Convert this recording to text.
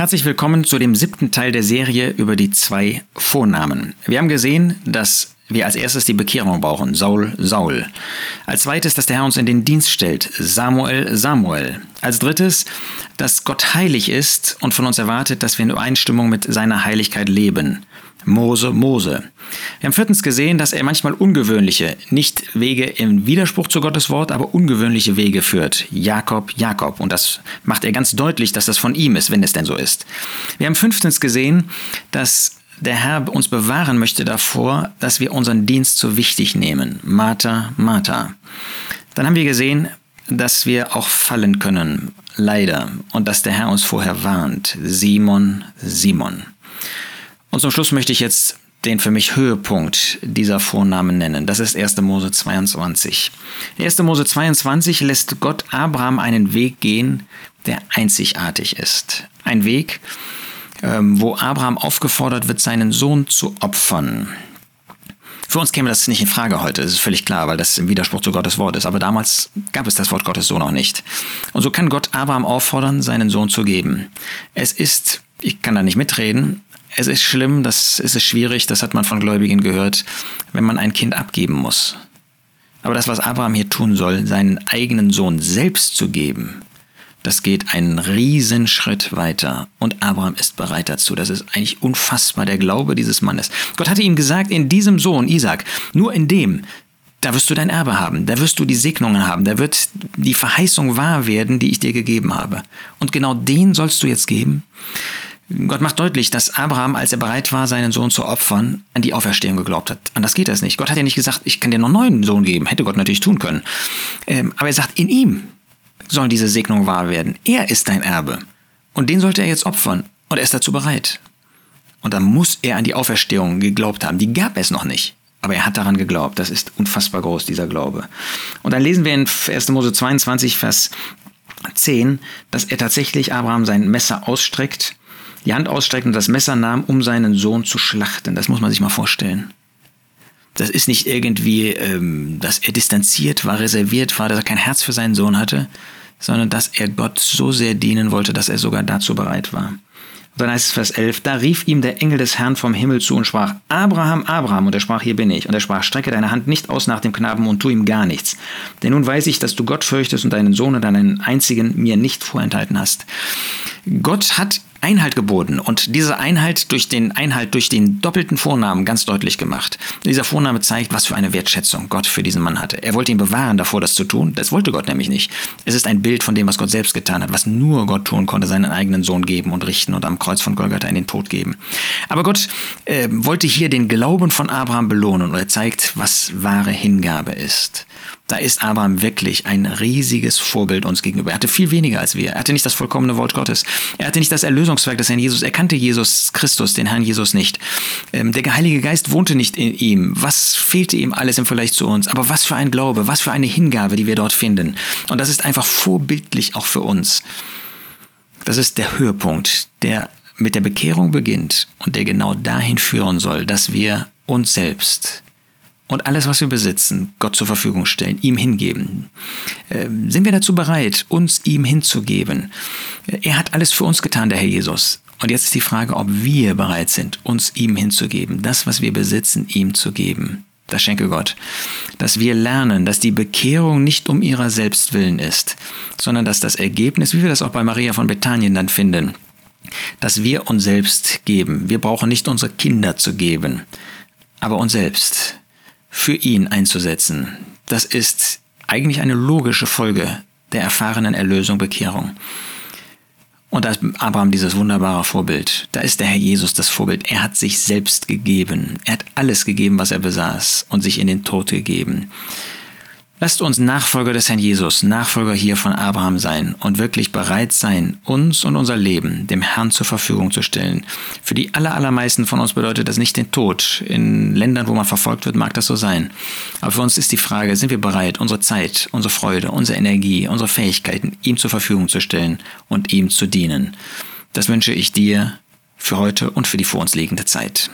Herzlich willkommen zu dem siebten Teil der Serie über die zwei Vornamen. Wir haben gesehen, dass wir als erstes die Bekehrung brauchen, Saul, Saul. Als zweites, dass der Herr uns in den Dienst stellt, Samuel, Samuel. Als drittes, dass Gott heilig ist und von uns erwartet, dass wir in Übereinstimmung mit seiner Heiligkeit leben. Mose, Mose. Wir haben viertens gesehen, dass er manchmal ungewöhnliche, nicht Wege im Widerspruch zu Gottes Wort, aber ungewöhnliche Wege führt. Jakob, Jakob. Und das macht er ganz deutlich, dass das von ihm ist, wenn es denn so ist. Wir haben fünftens gesehen, dass der Herr uns bewahren möchte davor, dass wir unseren Dienst zu wichtig nehmen. Martha, Martha. Dann haben wir gesehen, dass wir auch fallen können, leider, und dass der Herr uns vorher warnt. Simon, Simon. Und zum Schluss möchte ich jetzt den für mich Höhepunkt dieser Vornamen nennen. Das ist 1. Mose 22. 1. Mose 22 lässt Gott Abraham einen Weg gehen, der einzigartig ist. Ein Weg, wo Abraham aufgefordert wird, seinen Sohn zu opfern. Für uns käme das nicht in Frage heute, das ist völlig klar, weil das im Widerspruch zu Gottes Wort ist. Aber damals gab es das Wort Gottes so noch nicht. Und so kann Gott Abraham auffordern, seinen Sohn zu geben. Es ist, ich kann da nicht mitreden, es ist schlimm, das ist schwierig, das hat man von Gläubigen gehört, wenn man ein Kind abgeben muss. Aber das, was Abraham hier tun soll, seinen eigenen Sohn selbst zu geben, das geht einen Riesenschritt weiter und Abraham ist bereit dazu. Das ist eigentlich unfassbar, der Glaube dieses Mannes. Gott hatte ihm gesagt, in diesem Sohn, Isaac, nur in dem, da wirst du dein Erbe haben, da wirst du die Segnungen haben, da wird die Verheißung wahr werden, die ich dir gegeben habe. Und genau den sollst du jetzt geben. Gott macht deutlich, dass Abraham, als er bereit war, seinen Sohn zu opfern, an die Auferstehung geglaubt hat. Anders geht das nicht. Gott hat ja nicht gesagt, ich kann dir noch einen neuen Sohn geben. Hätte Gott natürlich tun können. Ähm, aber er sagt, in ihm sollen diese Segnungen wahr werden. Er ist dein Erbe. Und den sollte er jetzt opfern. Und er ist dazu bereit. Und dann muss er an die Auferstehung geglaubt haben. Die gab es noch nicht. Aber er hat daran geglaubt. Das ist unfassbar groß, dieser Glaube. Und dann lesen wir in 1. Mose 22, Vers 10, dass er tatsächlich Abraham sein Messer ausstreckt, die Hand ausstreckt und das Messer nahm, um seinen Sohn zu schlachten. Das muss man sich mal vorstellen. Das ist nicht irgendwie, ähm, dass er distanziert war, reserviert war, dass er kein Herz für seinen Sohn hatte, sondern dass er Gott so sehr dienen wollte, dass er sogar dazu bereit war. Und dann heißt es Vers 11, da rief ihm der Engel des Herrn vom Himmel zu und sprach, Abraham, Abraham, und er sprach, hier bin ich. Und er sprach, strecke deine Hand nicht aus nach dem Knaben und tu ihm gar nichts. Denn nun weiß ich, dass du Gott fürchtest und deinen Sohn und deinen einzigen mir nicht vorenthalten hast. Gott hat Einhalt geboten und diese Einhalt durch den Einhalt durch den doppelten Vornamen ganz deutlich gemacht. Dieser Vorname zeigt, was für eine Wertschätzung Gott für diesen Mann hatte. Er wollte ihn bewahren davor, das zu tun. Das wollte Gott nämlich nicht. Es ist ein Bild von dem, was Gott selbst getan hat, was nur Gott tun konnte, seinen eigenen Sohn geben und richten und am Kreuz von Golgatha in den Tod geben. Aber Gott äh, wollte hier den Glauben von Abraham belohnen und er zeigt, was wahre Hingabe ist. Da ist Abraham wirklich ein riesiges Vorbild uns gegenüber. Er hatte viel weniger als wir. Er hatte nicht das vollkommene Wort Gottes. Er hatte nicht das Erlösungswerk des Herrn Jesus. Er kannte Jesus Christus, den Herrn Jesus nicht. Ähm, der Heilige Geist wohnte nicht in ihm. Was fehlte ihm alles im Vergleich zu uns? Aber was für ein Glaube, was für eine Hingabe, die wir dort finden. Und das ist einfach vorbildlich auch für uns. Das ist der Höhepunkt, der mit der Bekehrung beginnt und der genau dahin führen soll, dass wir uns selbst und alles, was wir besitzen, Gott zur Verfügung stellen, ihm hingeben. Ähm, sind wir dazu bereit, uns ihm hinzugeben? Er hat alles für uns getan, der Herr Jesus. Und jetzt ist die Frage, ob wir bereit sind, uns ihm hinzugeben, das, was wir besitzen, ihm zu geben. Das schenke Gott. Dass wir lernen, dass die Bekehrung nicht um ihrer selbst willen ist, sondern dass das Ergebnis, wie wir das auch bei Maria von Bethanien dann finden, dass wir uns selbst geben. Wir brauchen nicht unsere Kinder zu geben, aber uns selbst für ihn einzusetzen. Das ist eigentlich eine logische Folge der erfahrenen Erlösung, Bekehrung. Und da ist Abraham dieses wunderbare Vorbild. Da ist der Herr Jesus das Vorbild. Er hat sich selbst gegeben. Er hat alles gegeben, was er besaß und sich in den Tod gegeben. Lasst uns Nachfolger des Herrn Jesus, Nachfolger hier von Abraham sein und wirklich bereit sein, uns und unser Leben dem Herrn zur Verfügung zu stellen. Für die allermeisten von uns bedeutet das nicht den Tod. In Ländern, wo man verfolgt wird, mag das so sein. Aber für uns ist die Frage, sind wir bereit, unsere Zeit, unsere Freude, unsere Energie, unsere Fähigkeiten ihm zur Verfügung zu stellen und ihm zu dienen. Das wünsche ich dir für heute und für die vor uns liegende Zeit.